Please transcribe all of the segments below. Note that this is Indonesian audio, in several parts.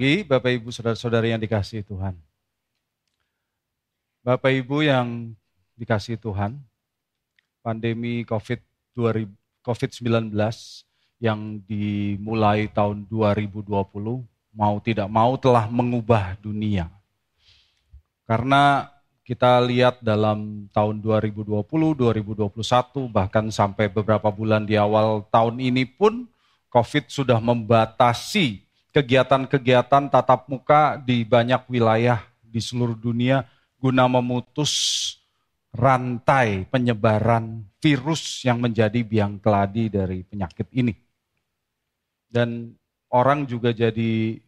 pagi Bapak Ibu Saudara-saudari yang dikasihi Tuhan. Bapak Ibu yang dikasihi Tuhan, pandemi COVID-19 yang dimulai tahun 2020 mau tidak mau telah mengubah dunia. Karena kita lihat dalam tahun 2020, 2021, bahkan sampai beberapa bulan di awal tahun ini pun COVID sudah membatasi kegiatan-kegiatan tatap muka di banyak wilayah di seluruh dunia guna memutus rantai penyebaran virus yang menjadi biang keladi dari penyakit ini. Dan orang juga jadi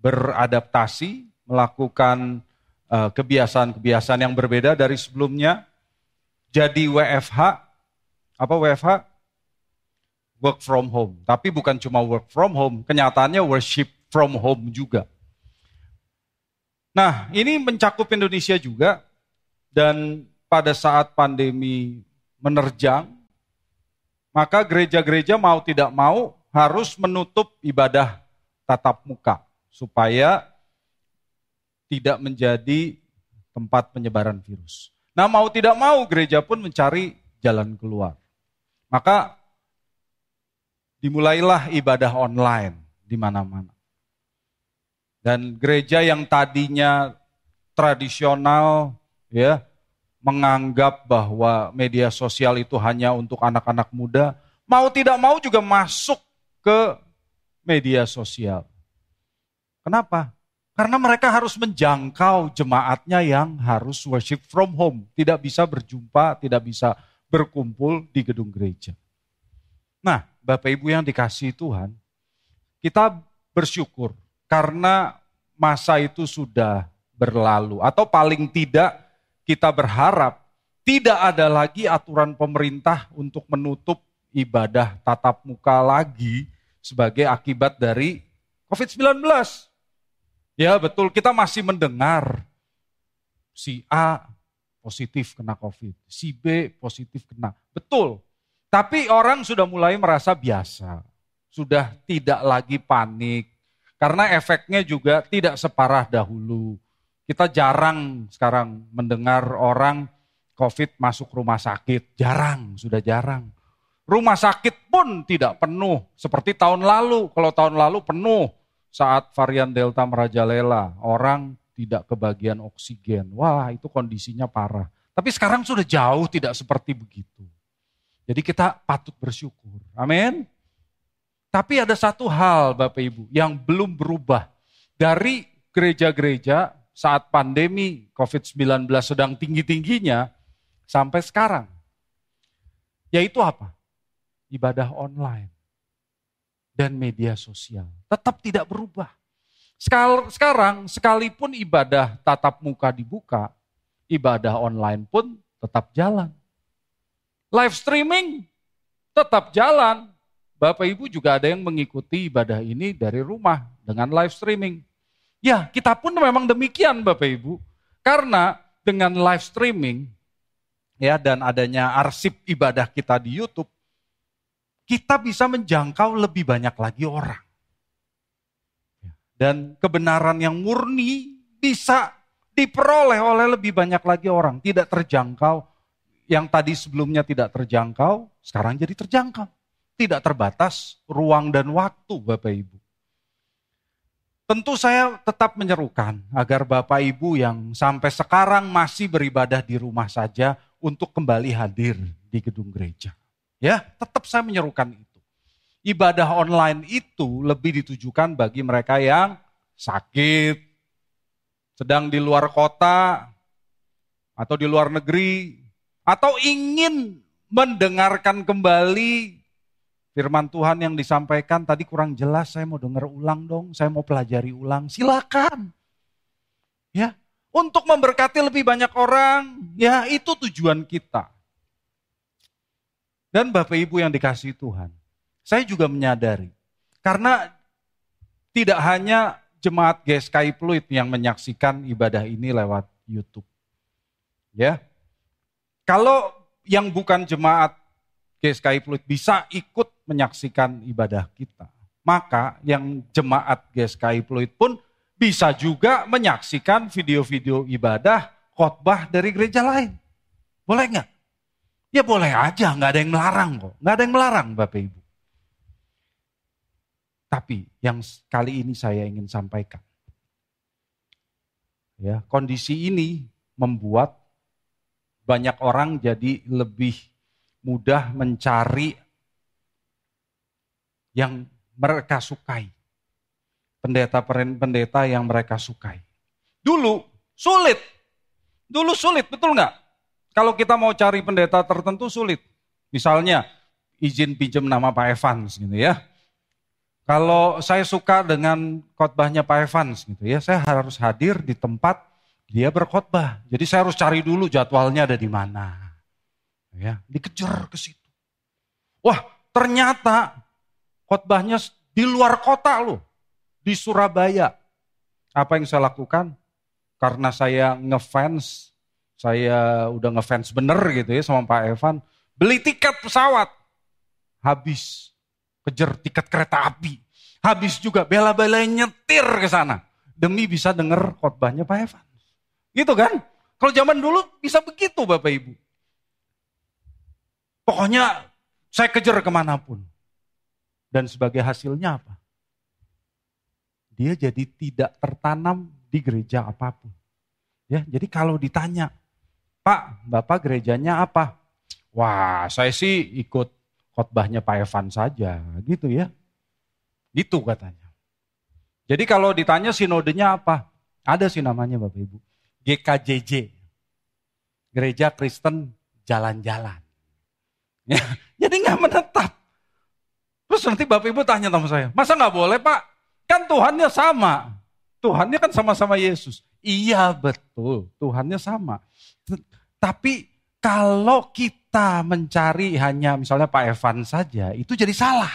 beradaptasi, melakukan eh, kebiasaan-kebiasaan yang berbeda dari sebelumnya. Jadi WFH, apa WFH? Work from home. Tapi bukan cuma work from home, kenyataannya worship from home juga. Nah, ini mencakup Indonesia juga, dan pada saat pandemi menerjang, maka gereja-gereja mau tidak mau harus menutup ibadah tatap muka supaya tidak menjadi tempat penyebaran virus. Nah, mau tidak mau gereja pun mencari jalan keluar. Maka dimulailah ibadah online di mana-mana. Dan gereja yang tadinya tradisional ya menganggap bahwa media sosial itu hanya untuk anak-anak muda, mau tidak mau juga masuk ke media sosial. Kenapa? Karena mereka harus menjangkau jemaatnya yang harus worship from home, tidak bisa berjumpa, tidak bisa berkumpul di gedung gereja. Nah, Bapak Ibu yang dikasih Tuhan, kita bersyukur karena masa itu sudah berlalu atau paling tidak kita berharap tidak ada lagi aturan pemerintah untuk menutup ibadah tatap muka lagi sebagai akibat dari COVID-19. Ya betul, kita masih mendengar si A positif kena COVID, si B positif kena. Betul, tapi orang sudah mulai merasa biasa, sudah tidak lagi panik, karena efeknya juga tidak separah dahulu. Kita jarang sekarang mendengar orang COVID masuk rumah sakit, jarang, sudah jarang. Rumah sakit pun tidak penuh seperti tahun lalu. Kalau tahun lalu penuh saat varian Delta merajalela, orang tidak kebagian oksigen. Wah, itu kondisinya parah. Tapi sekarang sudah jauh tidak seperti begitu. Jadi kita patut bersyukur. Amin. Tapi ada satu hal Bapak Ibu yang belum berubah. Dari gereja-gereja saat pandemi COVID-19 sedang tinggi-tingginya sampai sekarang. Yaitu apa? ibadah online dan media sosial. Tetap tidak berubah. Sekarang, sekalipun ibadah tatap muka dibuka, ibadah online pun tetap jalan. Live streaming tetap jalan. Bapak Ibu juga ada yang mengikuti ibadah ini dari rumah dengan live streaming. Ya, kita pun memang demikian Bapak Ibu. Karena dengan live streaming ya dan adanya arsip ibadah kita di YouTube, kita bisa menjangkau lebih banyak lagi orang. Dan kebenaran yang murni bisa diperoleh oleh lebih banyak lagi orang. Tidak terjangkau, yang tadi sebelumnya tidak terjangkau, sekarang jadi terjangkau. Tidak terbatas ruang dan waktu Bapak Ibu. Tentu saya tetap menyerukan agar Bapak Ibu yang sampai sekarang masih beribadah di rumah saja untuk kembali hadir di gedung gereja. Ya, tetap saya menyerukan itu. Ibadah online itu lebih ditujukan bagi mereka yang sakit, sedang di luar kota, atau di luar negeri, atau ingin mendengarkan kembali firman Tuhan yang disampaikan tadi kurang jelas, saya mau dengar ulang dong, saya mau pelajari ulang, silakan. Ya, untuk memberkati lebih banyak orang, ya itu tujuan kita. Dan Bapak Ibu yang dikasih Tuhan, saya juga menyadari, karena tidak hanya jemaat GSKI Pluit yang menyaksikan ibadah ini lewat YouTube. Ya. Kalau yang bukan jemaat GSKI Fluid bisa ikut menyaksikan ibadah kita. Maka yang jemaat GSKI Fluid pun bisa juga menyaksikan video-video ibadah khotbah dari gereja lain. Boleh nggak? Ya boleh aja, nggak ada yang melarang kok. Nggak ada yang melarang Bapak Ibu. Tapi yang kali ini saya ingin sampaikan. Ya, kondisi ini membuat banyak orang jadi lebih mudah mencari yang mereka sukai. Pendeta-pendeta yang mereka sukai. Dulu sulit. Dulu sulit, betul nggak? Kalau kita mau cari pendeta tertentu sulit. Misalnya izin pinjam nama Pak Evans gitu ya. Kalau saya suka dengan khotbahnya Pak Evans gitu ya, saya harus hadir di tempat dia berkhotbah. Jadi saya harus cari dulu jadwalnya ada di mana. Ya, dikejar ke situ. Wah, ternyata khotbahnya di luar kota loh, di Surabaya. Apa yang saya lakukan? Karena saya ngefans, saya udah ngefans bener gitu ya sama Pak Evan, beli tiket pesawat. Habis kejar tiket kereta api. Habis juga bela-belain nyetir ke sana. Demi bisa denger khotbahnya Pak Evan. Gitu kan? Kalau zaman dulu bisa begitu Bapak Ibu. Pokoknya saya kejar ke mana pun. Dan sebagai hasilnya apa? Dia jadi tidak tertanam di gereja apa pun. Ya, jadi kalau ditanya, Pak, Bapak gerejanya apa? Wah, saya sih ikut khotbahnya Pak Evan saja, gitu ya. Gitu katanya. Jadi kalau ditanya sinodenya apa? Ada sih namanya Bapak Ibu. GKJJ. Gereja Kristen Jalan-Jalan. Ya, jadi nggak menetap. Terus nanti Bapak Ibu tanya sama saya, masa nggak boleh Pak? Kan Tuhannya sama. Tuhannya kan sama-sama Yesus. Iya betul, Tuhannya sama. Tapi kalau kita mencari hanya misalnya Pak Evan saja, itu jadi salah.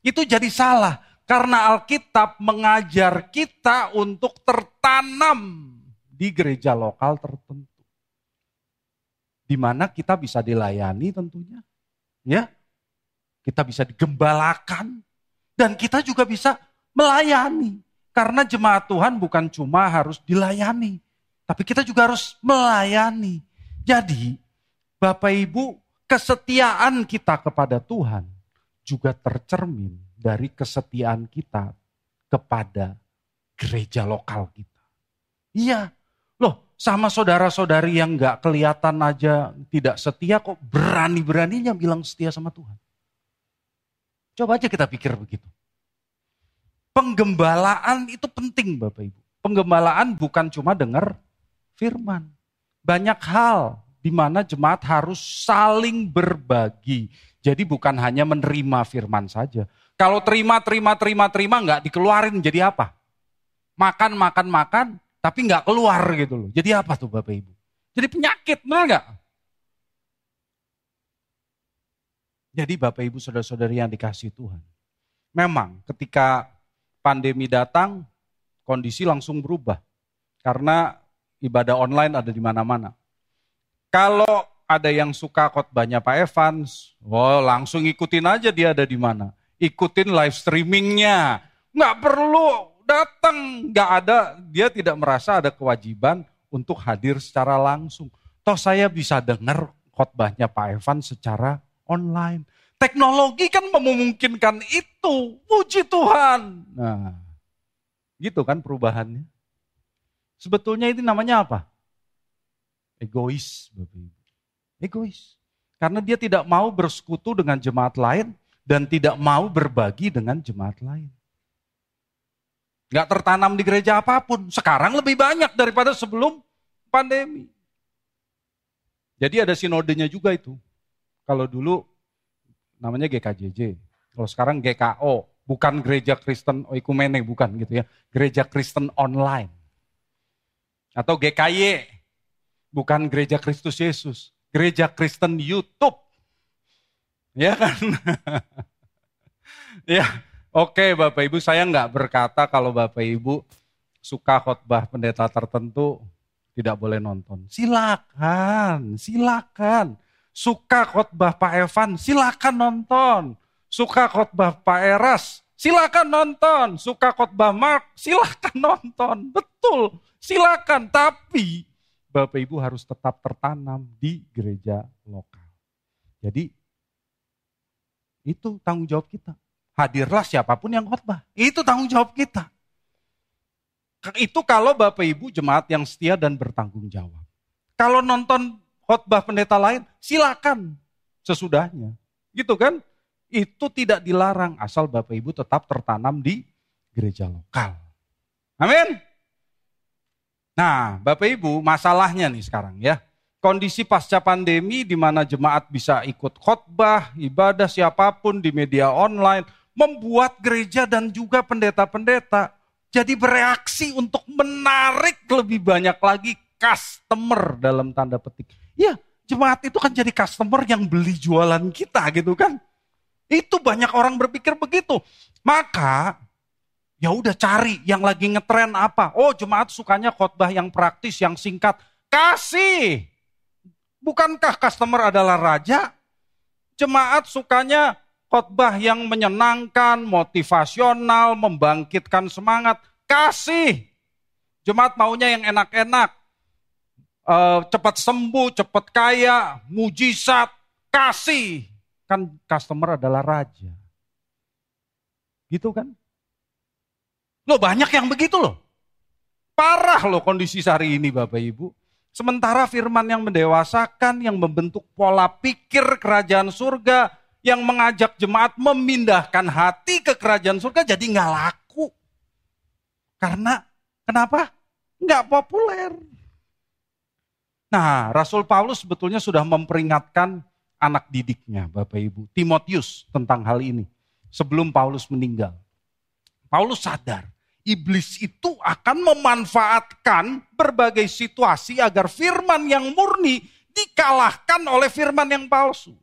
Itu jadi salah. Karena Alkitab mengajar kita untuk tertanam di gereja lokal tertentu. Di mana kita bisa dilayani tentunya. Ya, kita bisa digembalakan dan kita juga bisa melayani. Karena jemaat Tuhan bukan cuma harus dilayani, tapi kita juga harus melayani. Jadi, Bapak Ibu, kesetiaan kita kepada Tuhan juga tercermin dari kesetiaan kita kepada gereja lokal kita. Iya, sama saudara-saudari yang gak kelihatan aja tidak setia kok berani-beraninya bilang setia sama Tuhan. Coba aja kita pikir begitu. Penggembalaan itu penting Bapak Ibu. Penggembalaan bukan cuma dengar firman. Banyak hal di mana jemaat harus saling berbagi. Jadi bukan hanya menerima firman saja. Kalau terima, terima, terima, terima nggak dikeluarin jadi apa? Makan, makan, makan, tapi nggak keluar gitu loh. Jadi apa tuh Bapak Ibu? Jadi penyakit, benar nggak? Jadi Bapak Ibu Saudara-saudari yang dikasih Tuhan. Memang ketika pandemi datang, kondisi langsung berubah. Karena ibadah online ada di mana-mana. Kalau ada yang suka khotbahnya Pak Evans, oh langsung ikutin aja dia ada di mana. Ikutin live streamingnya. Nggak perlu datang, nggak ada, dia tidak merasa ada kewajiban untuk hadir secara langsung. Toh saya bisa dengar khotbahnya Pak Evans secara online. Teknologi kan memungkinkan itu. Puji Tuhan. Nah, gitu kan perubahannya. Sebetulnya ini namanya apa? Egois, Bapak Ibu. Egois. Karena dia tidak mau bersekutu dengan jemaat lain dan tidak mau berbagi dengan jemaat lain. Gak tertanam di gereja apa pun. Sekarang lebih banyak daripada sebelum pandemi. Jadi ada sinodenya juga itu. Kalau dulu namanya GKJJ. Kalau sekarang GKO, bukan gereja Kristen Oikumene, bukan gitu ya. Gereja Kristen online. Atau GKY, bukan gereja Kristus Yesus, gereja Kristen YouTube. Ya kan? ya, oke Bapak Ibu, saya nggak berkata kalau Bapak Ibu suka khotbah pendeta tertentu tidak boleh nonton. Silakan, silakan. Suka khotbah Pak Evan, silakan nonton. Suka khotbah Pak Eras, silakan nonton. Suka khotbah Mark, silakan nonton. Betul, silakan. Tapi Bapak Ibu harus tetap tertanam di gereja lokal. Jadi itu tanggung jawab kita. Hadirlah siapa pun yang khotbah. Itu tanggung jawab kita. Itu kalau Bapak Ibu jemaat yang setia dan bertanggung jawab. Kalau nonton khotbah pendeta lain, silakan sesudahnya. Gitu kan? Itu tidak dilarang asal Bapak Ibu tetap tertanam di gereja lokal. Amin. Nah, Bapak Ibu, masalahnya nih sekarang ya. Kondisi pasca pandemi di mana jemaat bisa ikut khotbah, ibadah siapa pun di media online, membuat gereja dan juga pendeta-pendeta jadi bereaksi untuk menarik lebih banyak lagi customer dalam tanda petik. Ya, jemaat itu kan jadi customer yang beli jualan kita gitu kan. Itu banyak orang berpikir begitu. Maka Ya udah cari yang lagi ngetren apa. Oh jemaat sukanya khotbah yang praktis, yang singkat. Kasih. Bukankah customer adalah raja? Jemaat sukanya khotbah yang menyenangkan, motivasional, membangkitkan semangat. Kasih. Jemaat maunya yang enak-enak. Uh, cepat sembuh, cepat kaya, mujizat. Kasih. Kan customer adalah raja. Gitu kan? Loh banyak yang begitu loh. Parah loh kondisi hari ini Bapak Ibu. Sementara firman yang mendewasakan, yang membentuk pola pikir kerajaan surga, yang mengajak jemaat memindahkan hati ke kerajaan surga jadi nggak laku. Karena kenapa? Nggak populer. Nah, Rasul Paulus sebetulnya sudah memperingatkan anak didiknya, Bapak Ibu, Timotius tentang hal ini sebelum Paulus meninggal. Paulus sadar iblis itu akan memanfaatkan berbagai situasi agar firman yang murni dikalahkan oleh firman yang palsu.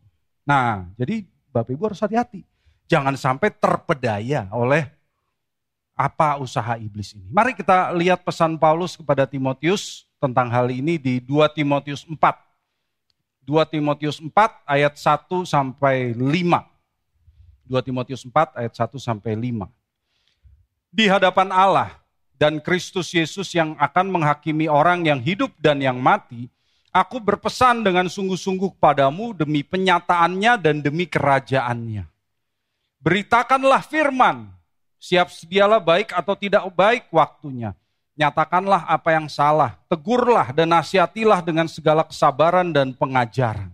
Nah, jadi Bapak Ibu harus hati-hati. Jangan sampai terpedaya oleh apa usaha iblis ini. Mari kita lihat pesan Paulus kepada Timotius tentang hal ini di 2 Timotius 4. 2 Timotius 4 ayat 1 sampai 5. 2 Timotius 4 ayat 1 sampai 5 di hadapan Allah dan Kristus Yesus yang akan menghakimi orang yang hidup dan yang mati, aku berpesan dengan sungguh-sungguh padamu demi penyataannya dan demi kerajaannya. Beritakanlah firman, siap sedialah baik atau tidak baik waktunya. Nyatakanlah apa yang salah, tegurlah dan nasihatilah dengan segala kesabaran dan pengajaran.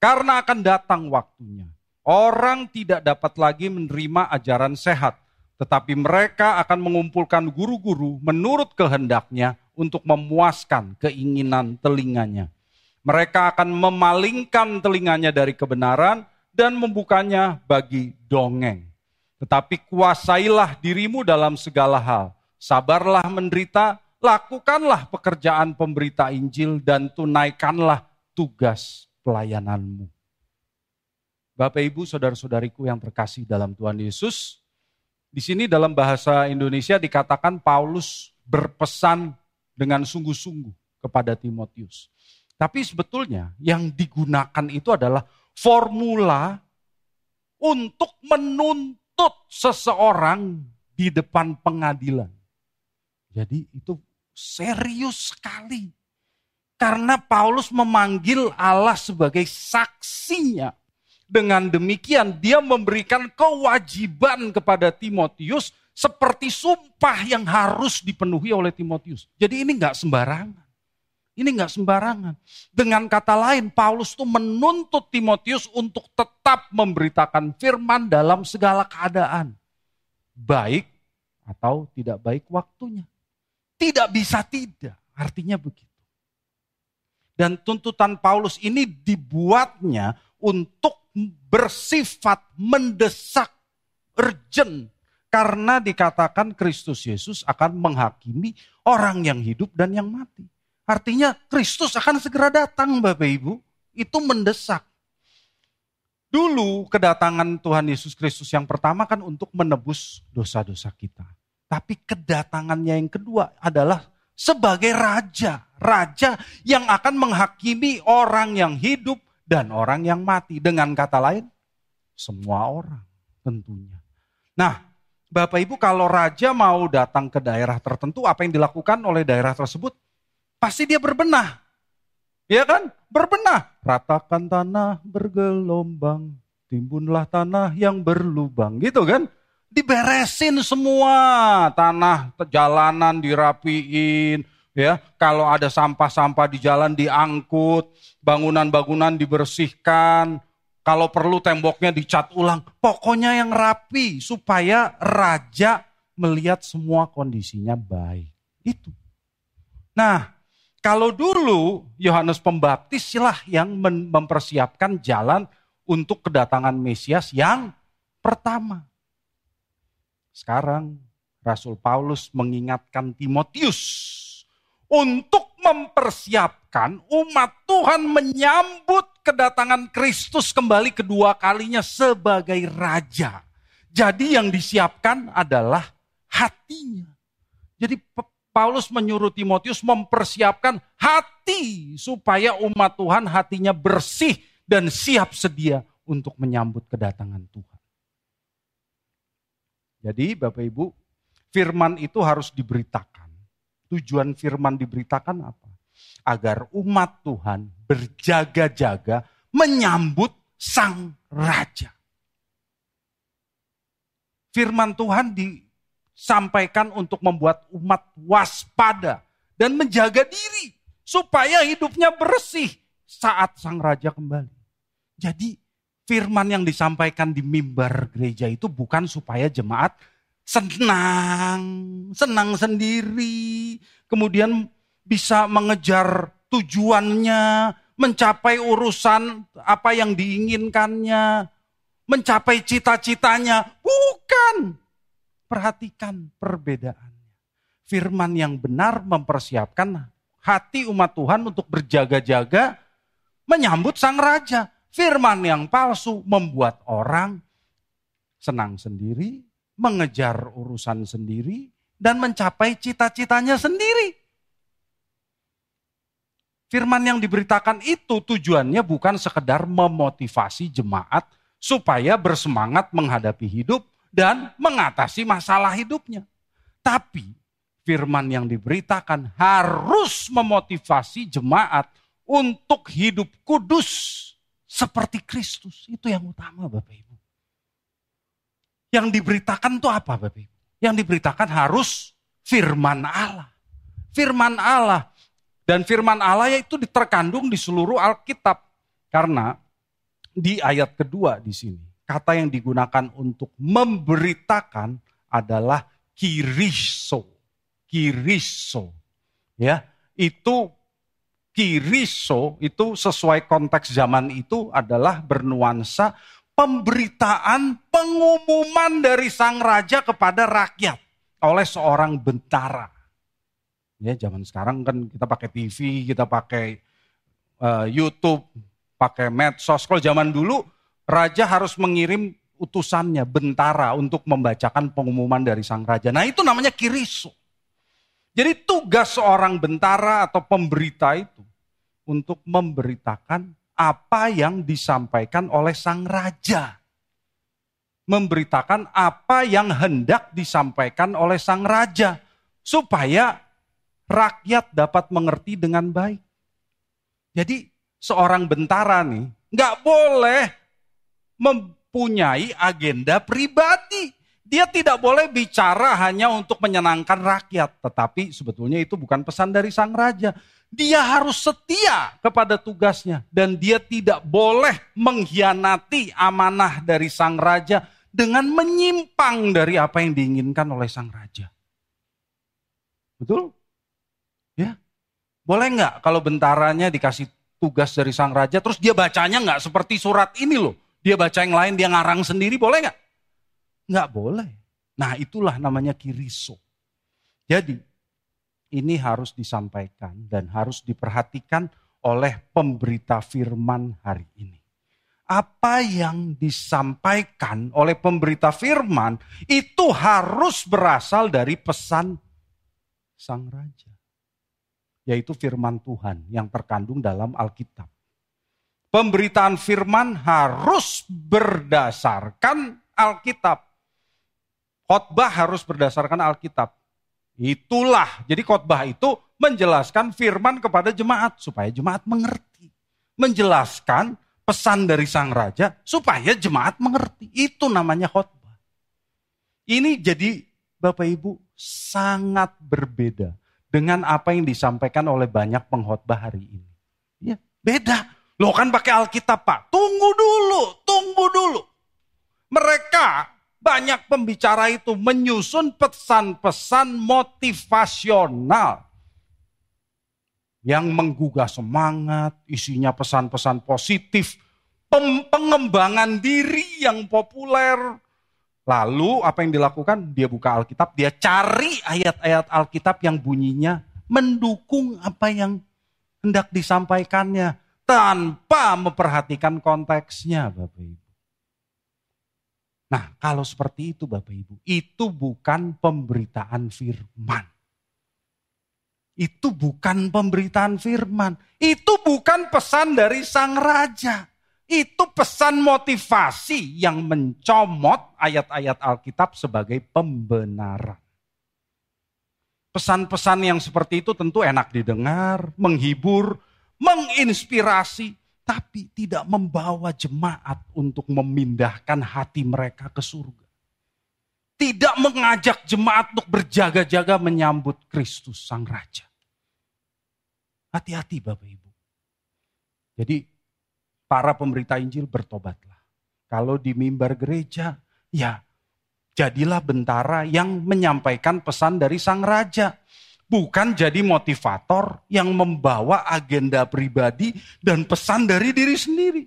Karena akan datang waktunya. Orang tidak dapat lagi menerima ajaran sehat, tetapi mereka akan mengumpulkan guru-guru menurut kehendaknya untuk memuaskan keinginan telinganya. Mereka akan memalingkan telinganya dari kebenaran dan membukanya bagi dongeng. Tetapi kuasailah dirimu dalam segala hal. Sabarlah menderita, lakukanlah pekerjaan pemberita Injil dan tunaikanlah tugas pelayananmu. Bapak Ibu, saudara-saudariku yang terkasih dalam Tuhan Yesus, di sini dalam bahasa Indonesia dikatakan Paulus berpesan dengan sungguh-sungguh kepada Timotius. Tapi sebetulnya yang digunakan itu adalah formula untuk menuntut seseorang di depan pengadilan. Jadi itu serius sekali. Karena Paulus memanggil Allah sebagai saksinya. Dengan demikian dia memberikan kewajiban kepada Timotius seperti sumpah yang harus dipenuhi oleh Timotius. Jadi ini nggak sembarangan. Ini nggak sembarangan. Dengan kata lain, Paulus itu menuntut Timotius untuk tetap memberitakan firman dalam segala keadaan. Baik atau tidak baik waktunya. Tidak bisa tidak, artinya begitu. Dan tuntutan Paulus ini dibuatnya untuk bersifat mendesak, urgent. Karena dikatakan Kristus Yesus akan menghakimi orang yang hidup dan yang mati. Artinya Kristus akan segera datang Bapak Ibu. Itu mendesak. Dulu kedatangan Tuhan Yesus Kristus yang pertama kan untuk menebus dosa-dosa kita. Tapi kedatangannya yang kedua adalah sebagai raja. Raja yang akan menghakimi orang yang hidup dan orang yang mati. Dengan kata lain, semua orang tentunya. Nah, Bapak Ibu kalau raja mau datang ke daerah tertentu, apa yang dilakukan oleh daerah tersebut? Pasti dia berbenah. Ya kan? Berbenah. Ratakan tanah bergelombang, timbunlah tanah yang berlubang. Gitu kan? Diberesin semua. Tanah jalanan dirapiin. Ya, kalau ada sampah-sampah di jalan diangkut, bangunan-bangunan dibersihkan, kalau perlu temboknya dicat ulang. Pokoknya yang rapi supaya raja melihat semua kondisinya baik. Itu. Nah, kalau dulu Yohanes Pembaptis lah yang mempersiapkan jalan untuk kedatangan Mesias yang pertama. Sekarang Rasul Paulus mengingatkan Timotius untuk mempersiapkan umat Tuhan menyambut kedatangan Kristus kembali kedua kalinya sebagai raja. Jadi yang disiapkan adalah hatinya. Jadi Paulus menyuruh Timotius mempersiapkan hati supaya umat Tuhan hatinya bersih dan siap sedia untuk menyambut kedatangan Tuhan. Jadi Bapak Ibu, firman itu harus diberitakan Tujuan firman diberitakan apa? Agar umat Tuhan berjaga-jaga menyambut sang raja. Firman Tuhan disampaikan untuk membuat umat waspada dan menjaga diri supaya hidupnya bersih saat sang raja kembali. Jadi firman yang disampaikan di mimbar gereja itu bukan supaya jemaat senang, senang sendiri, kemudian bisa mengejar tujuannya, mencapai urusan apa yang diinginkannya, mencapai cita-citanya. Bukan. Perhatikan perbedaannya. Firman yang benar mempersiapkan hati umat Tuhan untuk berjaga-jaga menyambut sang raja. Firman yang palsu membuat orang senang sendiri, mengejar urusan sendiri, dan mencapai cita-citanya sendiri. Firman yang diberitakan itu tujuannya bukan sekedar memotivasi jemaat supaya bersemangat menghadapi hidup dan mengatasi masalah hidupnya. Tapi firman yang diberitakan harus memotivasi jemaat untuk hidup kudus seperti Kristus. Itu yang utama Bapak Ibu. Yang diberitakan itu apa Bapak? Yang diberitakan harus firman Allah. Firman Allah. Dan firman Allah itu terkandung di seluruh Alkitab. Karena di ayat kedua di sini, kata yang digunakan untuk memberitakan adalah kiriso. Kiriso. Ya, itu kiriso itu sesuai konteks zaman itu adalah bernuansa pemberitaan pengumuman dari sang raja kepada rakyat oleh seorang bentara. Ya, zaman sekarang kan kita pakai TV, kita pakai uh, YouTube, pakai medsos. Kalau zaman dulu raja harus mengirim utusannya bentara untuk membacakan pengumuman dari sang raja. Nah, itu namanya kiriso. Jadi tugas seorang bentara atau pemberita itu untuk memberitakan apa yang disampaikan oleh sang raja. Memberitakan apa yang hendak disampaikan oleh sang raja. Supaya rakyat dapat mengerti dengan baik. Jadi seorang bentara nih nggak boleh mempunyai agenda pribadi. Dia tidak boleh bicara hanya untuk menyenangkan rakyat, tetapi sebetulnya itu bukan pesan dari sang raja. Dia harus setia kepada tugasnya dan dia tidak boleh mengkhianati amanah dari sang raja dengan menyimpang dari apa yang diinginkan oleh sang raja. Betul? Ya. Boleh nggak kalau bentaranya dikasih tugas dari sang raja, terus dia bacanya nggak seperti surat ini loh. Dia baca yang lain, dia ngarang sendiri, boleh nggak? Nggak boleh. Nah itulah namanya kiriso. Jadi ini harus disampaikan dan harus diperhatikan oleh pemberita firman hari ini. Apa yang disampaikan oleh pemberita firman itu harus berasal dari pesan sang raja. Yaitu firman Tuhan yang terkandung dalam Alkitab. Pemberitaan firman harus berdasarkan Alkitab. Khotbah harus berdasarkan Alkitab. Itulah, jadi khotbah itu menjelaskan firman kepada jemaat supaya jemaat mengerti. Menjelaskan pesan dari sang raja supaya jemaat mengerti. Itu namanya khotbah. Ini jadi Bapak Ibu sangat berbeda dengan apa yang disampaikan oleh banyak pengkhotbah hari ini. Ya, beda. Lo kan pakai Alkitab, Pak. Tunggu dulu, tunggu dulu. Mereka banyak pembicara itu menyusun pesan-pesan motivasional yang menggugah semangat, isinya pesan-pesan positif, pengembangan diri yang populer. Lalu apa yang dilakukan? Dia buka Alkitab, dia cari ayat-ayat Alkitab yang bunyinya mendukung apa yang hendak disampaikannya tanpa memperhatikan konteksnya Bapak Ibu. Nah kalau seperti itu Bapak Ibu, itu bukan pemberitaan firman. Itu bukan pemberitaan firman. Itu bukan pesan dari sang raja. Itu pesan motivasi yang mencomot ayat-ayat Alkitab sebagai pembenaran. Pesan-pesan yang seperti itu tentu enak didengar, menghibur, menginspirasi, tapi tidak membawa jemaat untuk memindahkan hati mereka ke surga. Tidak mengajak jemaat untuk berjaga-jaga menyambut Kristus Sang Raja. Hati-hati Bapak Ibu. Jadi para pemberita Injil bertobatlah. Kalau di mimbar gereja, ya jadilah bentara yang menyampaikan pesan dari Sang Raja bukan jadi motivator yang membawa agenda pribadi dan pesan dari diri sendiri.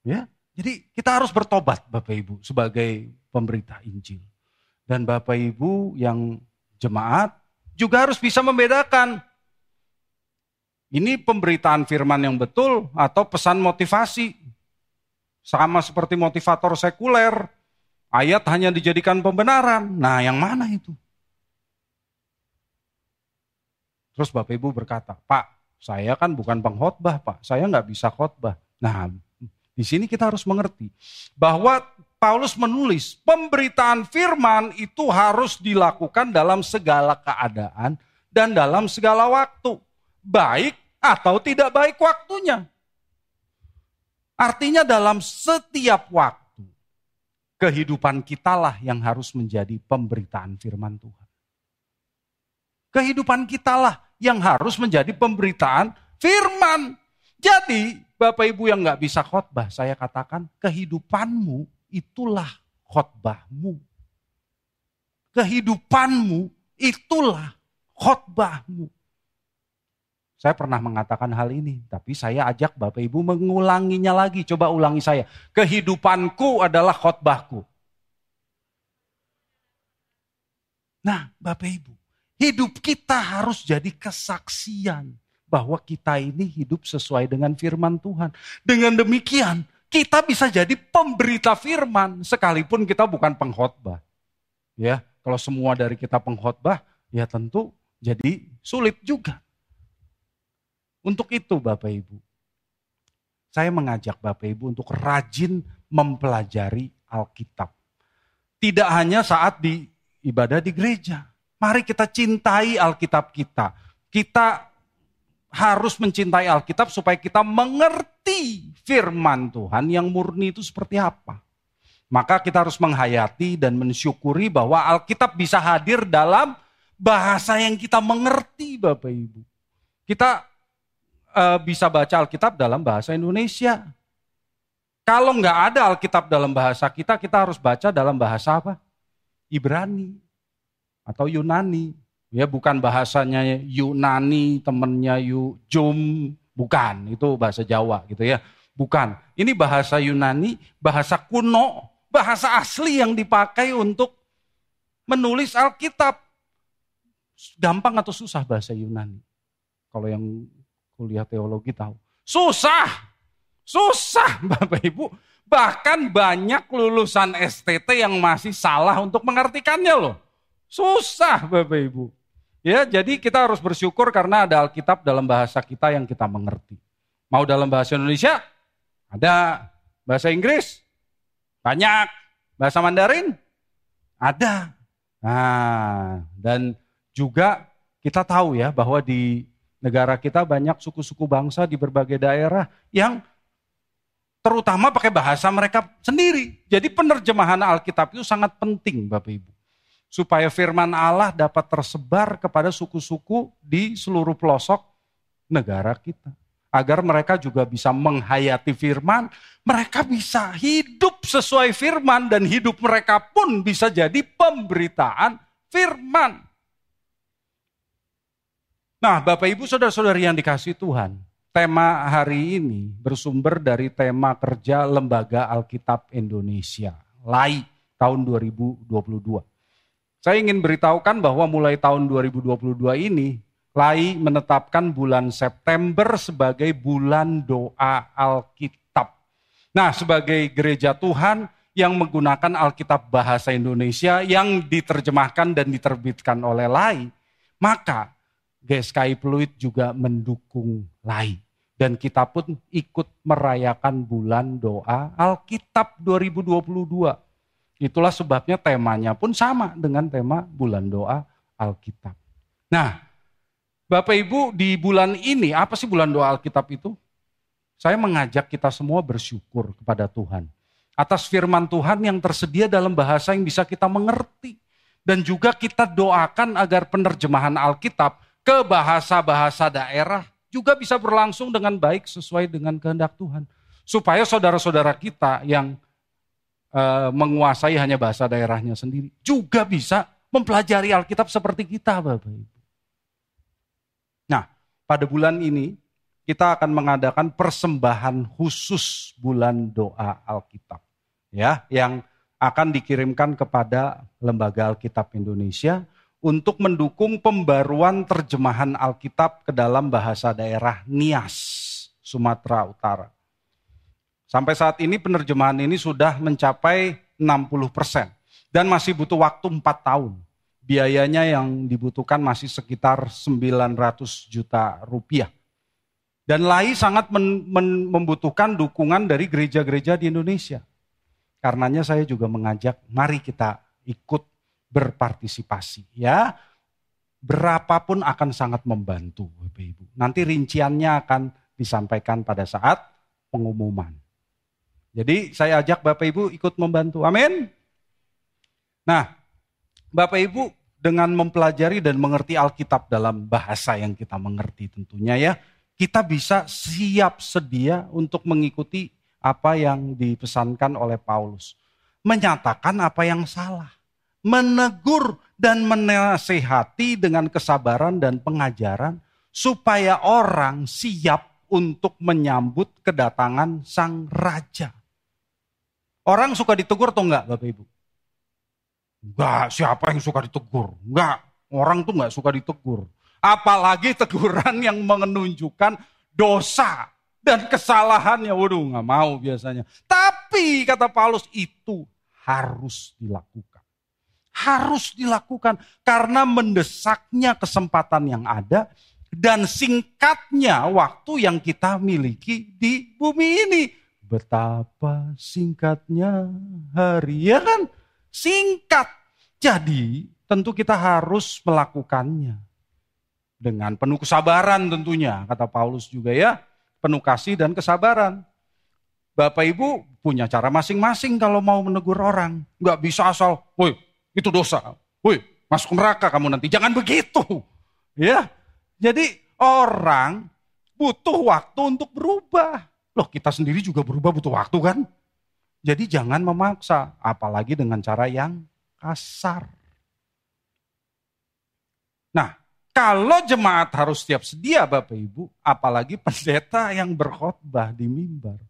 Ya, jadi kita harus bertobat Bapak Ibu sebagai pemberita Injil. Dan Bapak Ibu yang jemaat juga harus bisa membedakan ini pemberitaan firman yang betul atau pesan motivasi. Sama seperti motivator sekuler, ayat hanya dijadikan pembenaran. Nah, yang mana itu? Terus Bapak Ibu berkata, Pak, saya kan bukan pengkhotbah, Pak. Saya nggak bisa khotbah. Nah, di sini kita harus mengerti bahwa Paulus menulis pemberitaan firman itu harus dilakukan dalam segala keadaan dan dalam segala waktu. Baik atau tidak baik waktunya. Artinya dalam setiap waktu kehidupan kitalah yang harus menjadi pemberitaan firman Tuhan. Kehidupan kitalah yang harus menjadi pemberitaan firman. Jadi Bapak Ibu yang nggak bisa khotbah, saya katakan kehidupanmu itulah khotbahmu. Kehidupanmu itulah khotbahmu. Saya pernah mengatakan hal ini, tapi saya ajak Bapak Ibu mengulanginya lagi. Coba ulangi saya. Kehidupanku adalah khotbahku. Nah, Bapak Ibu, Hidup kita harus jadi kesaksian bahwa kita ini hidup sesuai dengan firman Tuhan. Dengan demikian, kita bisa jadi pemberita firman sekalipun kita bukan pengkhotbah. Ya, kalau semua dari kita pengkhotbah, ya tentu jadi sulit juga. Untuk itu Bapak Ibu, saya mengajak Bapak Ibu untuk rajin mempelajari Alkitab. Tidak hanya saat di ibadah di gereja, Mari kita cintai Alkitab kita. Kita harus mencintai Alkitab supaya kita mengerti firman Tuhan yang murni itu seperti apa. Maka kita harus menghayati dan mensyukuri bahwa Alkitab bisa hadir dalam bahasa yang kita mengerti Bapak Ibu. Kita uh, bisa baca Alkitab dalam bahasa Indonesia. Kalau nggak ada Alkitab dalam bahasa kita, kita harus baca dalam bahasa apa? Ibrani atau Yunani. Ya bukan bahasanya Yunani, temennya Yu Jum, bukan. Itu bahasa Jawa gitu ya. Bukan. Ini bahasa Yunani, bahasa kuno, bahasa asli yang dipakai untuk menulis Alkitab. Gampang atau susah bahasa Yunani? Kalau yang kuliah teologi tahu. Susah. Susah Bapak Ibu. Bahkan banyak lulusan STT yang masih salah untuk mengartikannya loh. Susah Bapak Ibu. Ya, jadi kita harus bersyukur karena ada Alkitab dalam bahasa kita yang kita mengerti. Mau dalam bahasa Indonesia? Ada. Bahasa Inggris? Banyak. Bahasa Mandarin? Ada. Nah, dan juga kita tahu ya bahwa di negara kita banyak suku-suku bangsa di berbagai daerah yang terutama pakai bahasa mereka sendiri. Jadi penerjemahan Alkitab itu sangat penting Bapak Ibu. Supaya firman Allah dapat tersebar kepada suku-suku di seluruh pelosok negara kita. Agar mereka juga bisa menghayati firman, mereka bisa hidup sesuai firman dan hidup mereka pun bisa jadi pemberitaan firman. Nah Bapak Ibu Saudara-saudari yang dikasih Tuhan, tema hari ini bersumber dari tema kerja Lembaga Alkitab Indonesia, LAI tahun 2022. Saya ingin beritahukan bahwa mulai tahun 2022 ini, LAI menetapkan bulan September sebagai bulan doa Alkitab. Nah, sebagai gereja Tuhan yang menggunakan Alkitab bahasa Indonesia yang diterjemahkan dan diterbitkan oleh LAI, maka GSKI Pluit juga mendukung LAI. Dan kita pun ikut merayakan bulan doa Alkitab 2022. Itulah sebabnya temanya pun sama dengan tema bulan doa Alkitab. Nah, Bapak Ibu di bulan ini, apa sih bulan doa Alkitab itu? Saya mengajak kita semua bersyukur kepada Tuhan. Atas firman Tuhan yang tersedia dalam bahasa yang bisa kita mengerti. Dan juga kita doakan agar penerjemahan Alkitab ke bahasa-bahasa daerah juga bisa berlangsung dengan baik sesuai dengan kehendak Tuhan. Supaya saudara-saudara kita yang uh, menguasai hanya bahasa daerahnya sendiri juga bisa mempelajari Alkitab seperti kita Bapak Ibu. Nah, pada bulan ini kita akan mengadakan persembahan khusus bulan doa Alkitab. Ya, yang akan dikirimkan kepada Lembaga Alkitab Indonesia untuk mendukung pembaruan terjemahan Alkitab ke dalam bahasa daerah Nias, Sumatera Utara. Sampai saat ini penerjemahan ini sudah mencapai 60 persen dan masih butuh waktu 4 tahun. Biayanya yang dibutuhkan masih sekitar 900 juta rupiah. Dan LAI sangat men, men, membutuhkan dukungan dari gereja-gereja di Indonesia. Karenanya saya juga mengajak, mari kita ikut berpartisipasi ya. Berapapun akan sangat membantu Bapak Ibu. Nanti rinciannya akan disampaikan pada saat pengumuman. Jadi saya ajak Bapak Ibu ikut membantu. Amin. Nah, Bapak Ibu dengan mempelajari dan mengerti Alkitab dalam bahasa yang kita mengerti tentunya ya, kita bisa siap sedia untuk mengikuti apa yang dipesankan oleh Paulus. Menyatakan apa yang salah menegur dan menasehati dengan kesabaran dan pengajaran supaya orang siap untuk menyambut kedatangan sang raja. Orang suka ditegur atau enggak Bapak Ibu? Enggak, siapa yang suka ditegur? Enggak, orang tuh enggak suka ditegur. Apalagi teguran yang menunjukkan dosa dan kesalahannya. Waduh, enggak mau biasanya. Tapi kata Paulus itu harus dilakukan harus dilakukan karena mendesaknya kesempatan yang ada dan singkatnya waktu yang kita miliki di bumi ini. Betapa singkatnya hari ya kan? Singkat. Jadi tentu kita harus melakukannya. Dengan penuh kesabaran tentunya, kata Paulus juga ya. Penuh kasih dan kesabaran. Bapak Ibu punya cara masing-masing kalau mau menegur orang. Nggak bisa asal, woi itu dosa. Woi, masuk neraka kamu nanti. Jangan begitu. Ya. Jadi orang butuh waktu untuk berubah. Loh, kita sendiri juga berubah butuh waktu kan? Jadi jangan memaksa, apalagi dengan cara yang kasar. Nah, kalau jemaat harus siap sedia Bapak Ibu, apalagi pendeta yang berkhotbah di mimbar.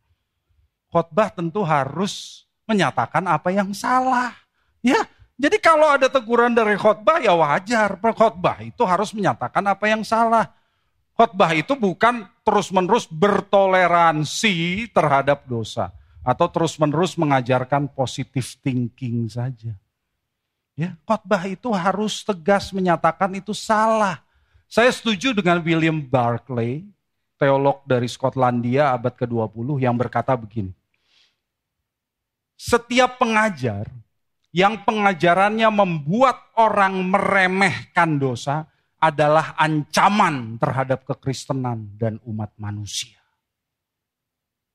Khotbah tentu harus menyatakan apa yang salah. Ya, jadi kalau ada teguran dari khotbah ya wajar. Khotbah itu harus menyatakan apa yang salah. Khotbah itu bukan terus-menerus bertoleransi terhadap dosa atau terus-menerus mengajarkan positive thinking saja. Ya, khotbah itu harus tegas menyatakan itu salah. Saya setuju dengan William Barclay teolog dari Skotlandia abad ke-20 yang berkata begini. Setiap pengajar yang pengajarannya membuat orang meremehkan dosa adalah ancaman terhadap kekristenan dan umat manusia.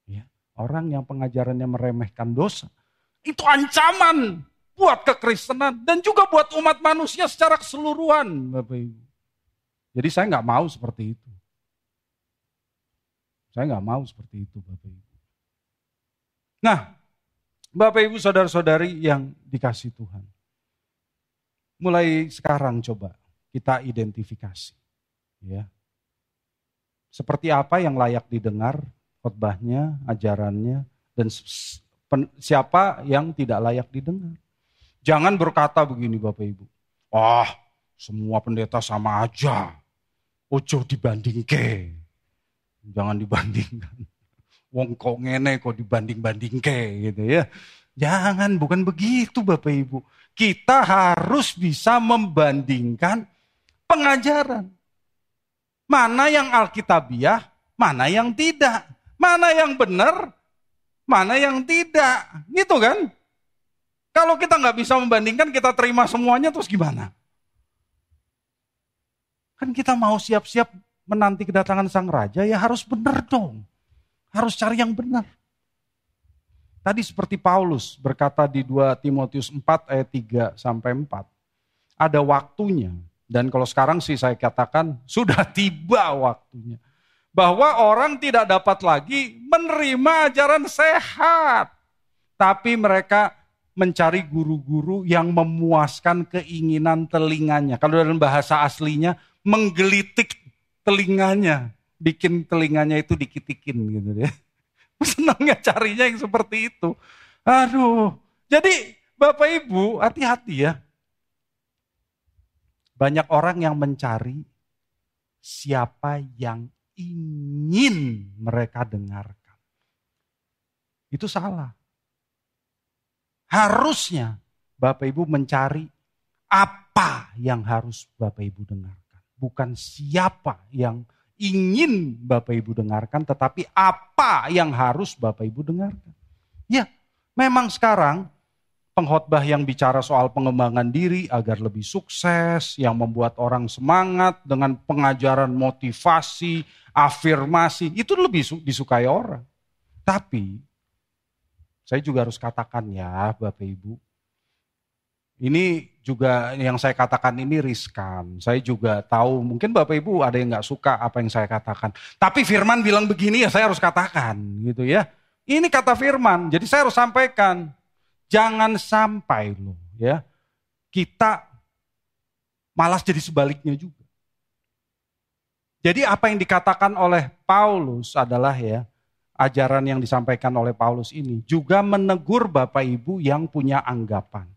Ya, orang yang pengajarannya meremehkan dosa itu ancaman buat kekristenan dan juga buat umat manusia secara keseluruhan, Bapak Ibu. Jadi saya nggak mau seperti itu. Saya nggak mau seperti itu, Bapak Ibu. Nah, Bapak Ibu saudara-saudari yang dikasih Tuhan. Mulai sekarang coba kita identifikasi. Ya. Seperti apa yang layak didengar khotbahnya, ajarannya, dan siapa yang tidak layak didengar. Jangan berkata begini Bapak Ibu. Wah, semua pendeta sama aja. Ojo dibanding ke. Jangan dibandingkan wong kok ngene kok dibanding-banding ke gitu ya. Jangan, bukan begitu Bapak Ibu. Kita harus bisa membandingkan pengajaran. Mana yang alkitabiah, mana yang tidak. Mana yang benar, mana yang tidak. Gitu kan? Kalau kita nggak bisa membandingkan, kita terima semuanya terus gimana? Kan kita mau siap-siap menanti kedatangan sang raja, ya harus benar dong. Harus cari yang benar. Tadi seperti Paulus berkata di 2 Timotius 4 ayat 3 sampai 4. Ada waktunya. Dan kalau sekarang sih saya katakan sudah tiba waktunya. Bahwa orang tidak dapat lagi menerima ajaran sehat. Tapi mereka mencari guru-guru yang memuaskan keinginan telinganya. Kalau dalam bahasa aslinya, menggelitik telinganya bikin telinganya itu dikitikin gitu ya. Senangnya carinya yang seperti itu. Aduh. Jadi Bapak Ibu hati-hati ya. Banyak orang yang mencari siapa yang ingin mereka dengarkan. Itu salah. Harusnya Bapak Ibu mencari apa yang harus Bapak Ibu dengarkan. Bukan siapa yang ingin Bapak Ibu dengarkan, tetapi apa yang harus Bapak Ibu dengarkan. Ya, memang sekarang pengkhotbah yang bicara soal pengembangan diri agar lebih sukses, yang membuat orang semangat dengan pengajaran motivasi, afirmasi, itu lebih disukai orang. Tapi saya juga harus katakan ya Bapak Ibu, ini juga yang saya katakan ini riskan. Saya juga tahu mungkin Bapak Ibu ada yang nggak suka apa yang saya katakan. Tapi Firman bilang begini ya saya harus katakan gitu ya. Ini kata Firman, jadi saya harus sampaikan. Jangan sampai loh ya kita malas jadi sebaliknya juga. Jadi apa yang dikatakan oleh Paulus adalah ya ajaran yang disampaikan oleh Paulus ini juga menegur Bapak Ibu yang punya anggapan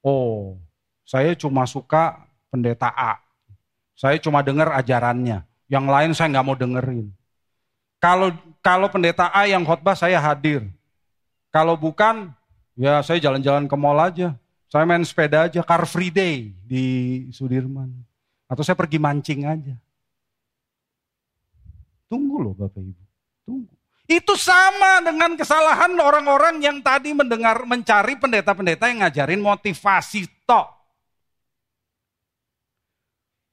Oh, saya cuma suka pendeta A. Saya cuma dengar ajarannya. Yang lain saya nggak mau dengerin. Kalau kalau pendeta A yang khotbah saya hadir. Kalau bukan, ya saya jalan-jalan ke mall aja. Saya main sepeda aja, car free day di Sudirman. Atau saya pergi mancing aja. Tunggu loh Bapak Ibu, tunggu. Itu sama dengan kesalahan orang-orang yang tadi mendengar mencari pendeta-pendeta yang ngajarin motivasi tok.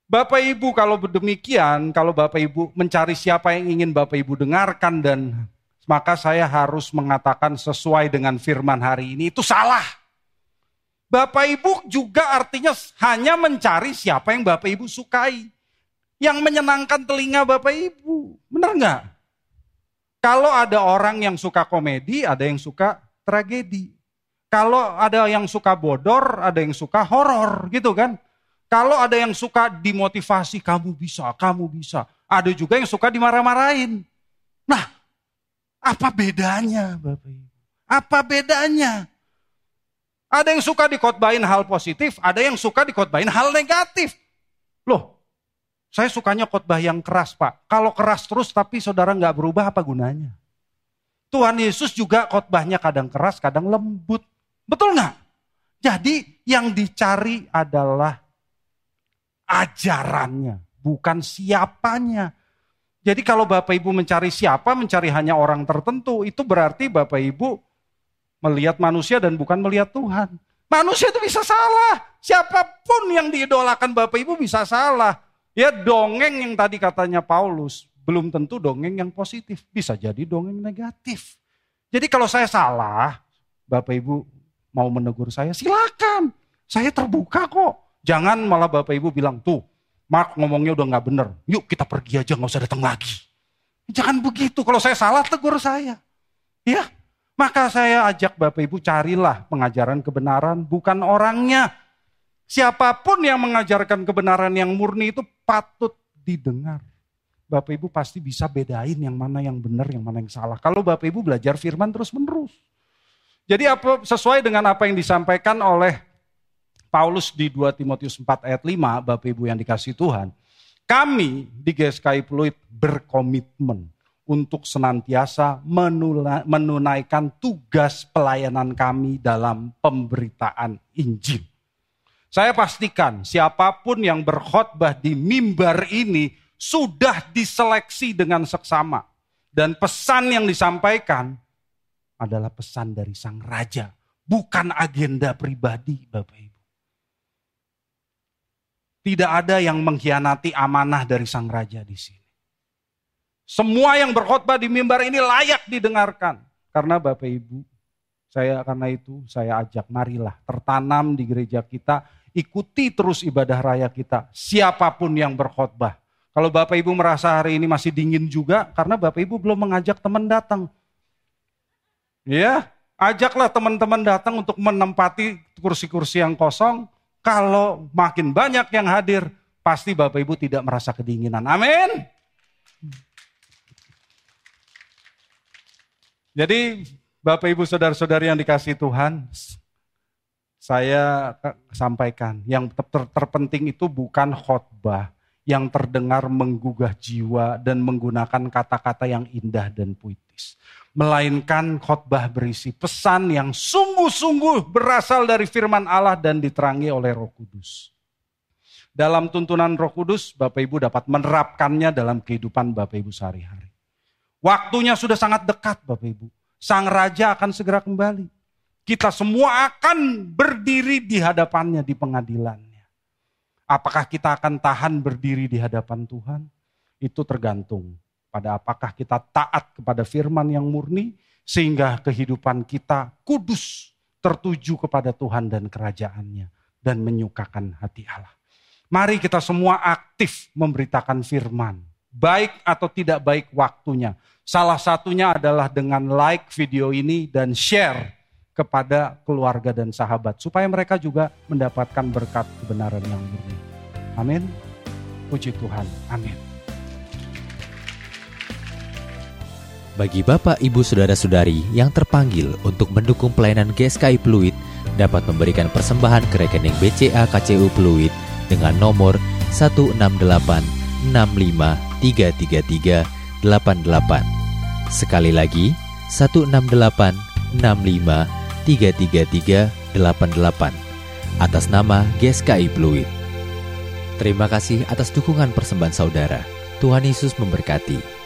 Bapak Ibu kalau demikian, kalau Bapak Ibu mencari siapa yang ingin Bapak Ibu dengarkan dan maka saya harus mengatakan sesuai dengan firman hari ini itu salah. Bapak Ibu juga artinya hanya mencari siapa yang Bapak Ibu sukai. Yang menyenangkan telinga Bapak Ibu. Benar nggak? Kalau ada orang yang suka komedi, ada yang suka tragedi. Kalau ada yang suka bodor, ada yang suka horor gitu kan. Kalau ada yang suka dimotivasi, kamu bisa, kamu bisa. Ada juga yang suka dimarah-marahin. Nah, apa bedanya Bapak Ibu? Apa bedanya? Ada yang suka dikotbahin hal positif, ada yang suka dikotbahin hal negatif. Loh, saya sukanya khotbah yang keras pak. Kalau keras terus tapi saudara nggak berubah apa gunanya? Tuhan Yesus juga khotbahnya kadang keras, kadang lembut. Betul nggak? Jadi yang dicari adalah ajarannya, bukan siapanya. Jadi kalau Bapak Ibu mencari siapa, mencari hanya orang tertentu, itu berarti Bapak Ibu melihat manusia dan bukan melihat Tuhan. Manusia itu bisa salah. Siapa pun yang diidolakan Bapak Ibu bisa salah. Ya dongeng yang tadi katanya Paulus, belum tentu dongeng yang positif. Bisa jadi dongeng negatif. Jadi kalau saya salah, Bapak Ibu mau menegur saya, silakan. Saya terbuka kok. Jangan malah Bapak Ibu bilang, tuh Mark ngomongnya udah nggak bener. Yuk kita pergi aja nggak usah datang lagi. Jangan begitu. Kalau saya salah tegur saya. Ya, maka saya ajak Bapak Ibu carilah pengajaran kebenaran bukan orangnya. Siapa pun yang mengajarkan kebenaran yang murni itu patut didengar. Bapak Ibu pasti bisa bedain yang mana yang benar, yang mana yang salah. Kalau Bapak Ibu belajar firman terus menerus. Jadi apa sesuai dengan apa yang disampaikan oleh Paulus di 2 Timotius 4 ayat 5, Bapak Ibu yang dikasih Tuhan, kami di GSKI Pluit berkomitmen untuk senantiasa menunaikan tugas pelayanan kami dalam pemberitaan Injil. Saya pastikan siapa pun yang berkhotbah di mimbar ini sudah diseleksi dengan seksama. Dan pesan yang disampaikan adalah pesan dari sang raja, bukan agenda pribadi Bapak Ibu. Tidak ada yang mengkhianati amanah dari sang raja di sini. Semua yang berkhotbah di mimbar ini layak didengarkan. Karena Bapak Ibu, saya karena itu saya ajak marilah tertanam di gereja kita, ikuti terus ibadah raya kita. Siapa pun yang berkhotbah. Kalau Bapak Ibu merasa hari ini masih dingin juga, karena Bapak Ibu belum mengajak teman datang. Ya, ajaklah teman-teman datang untuk menempati kursi-kursi yang kosong, kalau makin banyak yang hadir, pasti Bapak Ibu tidak merasa kedinginan. Amin. Jadi Bapak Ibu saudara-saudari yang dikasih Tuhan, saya sampaikan yang ter terpenting itu bukan khotbah yang terdengar menggugah jiwa dan menggunakan kata-kata yang indah dan puitis melainkan khotbah berisi pesan yang sungguh-sungguh berasal dari firman Allah dan diterangi oleh Roh Kudus. Dalam tuntunan Roh Kudus, Bapak Ibu dapat menerapkannya dalam kehidupan Bapak Ibu sehari-hari. Waktunya sudah sangat dekat Bapak Ibu. Sang Raja akan segera kembali. Kita semua akan berdiri di hadapannya di pengadilannya. Apakah kita akan tahan berdiri di hadapan Tuhan? Itu tergantung pada apakah kita taat kepada firman yang murni sehingga kehidupan kita kudus tertuju kepada Tuhan dan kerajaannya dan menyukakan hati Allah. Mari kita semua aktif memberitakan firman, baik atau tidak baik waktunya. Salah satunya adalah dengan like video ini dan share kepada keluarga dan sahabat supaya mereka juga mendapatkan berkat kebenaran yang murni. Amin. Puji Tuhan. Amin. Bagi Bapak, Ibu, Saudara-saudari yang terpanggil untuk mendukung pelayanan GSKI Pluit dapat memberikan persembahan ke rekening BCA KCU Pluit dengan nomor 1686533388. Sekali lagi, 1686533388 atas nama GSKI Pluit. Terima kasih atas dukungan persembahan saudara. Tuhan Yesus memberkati.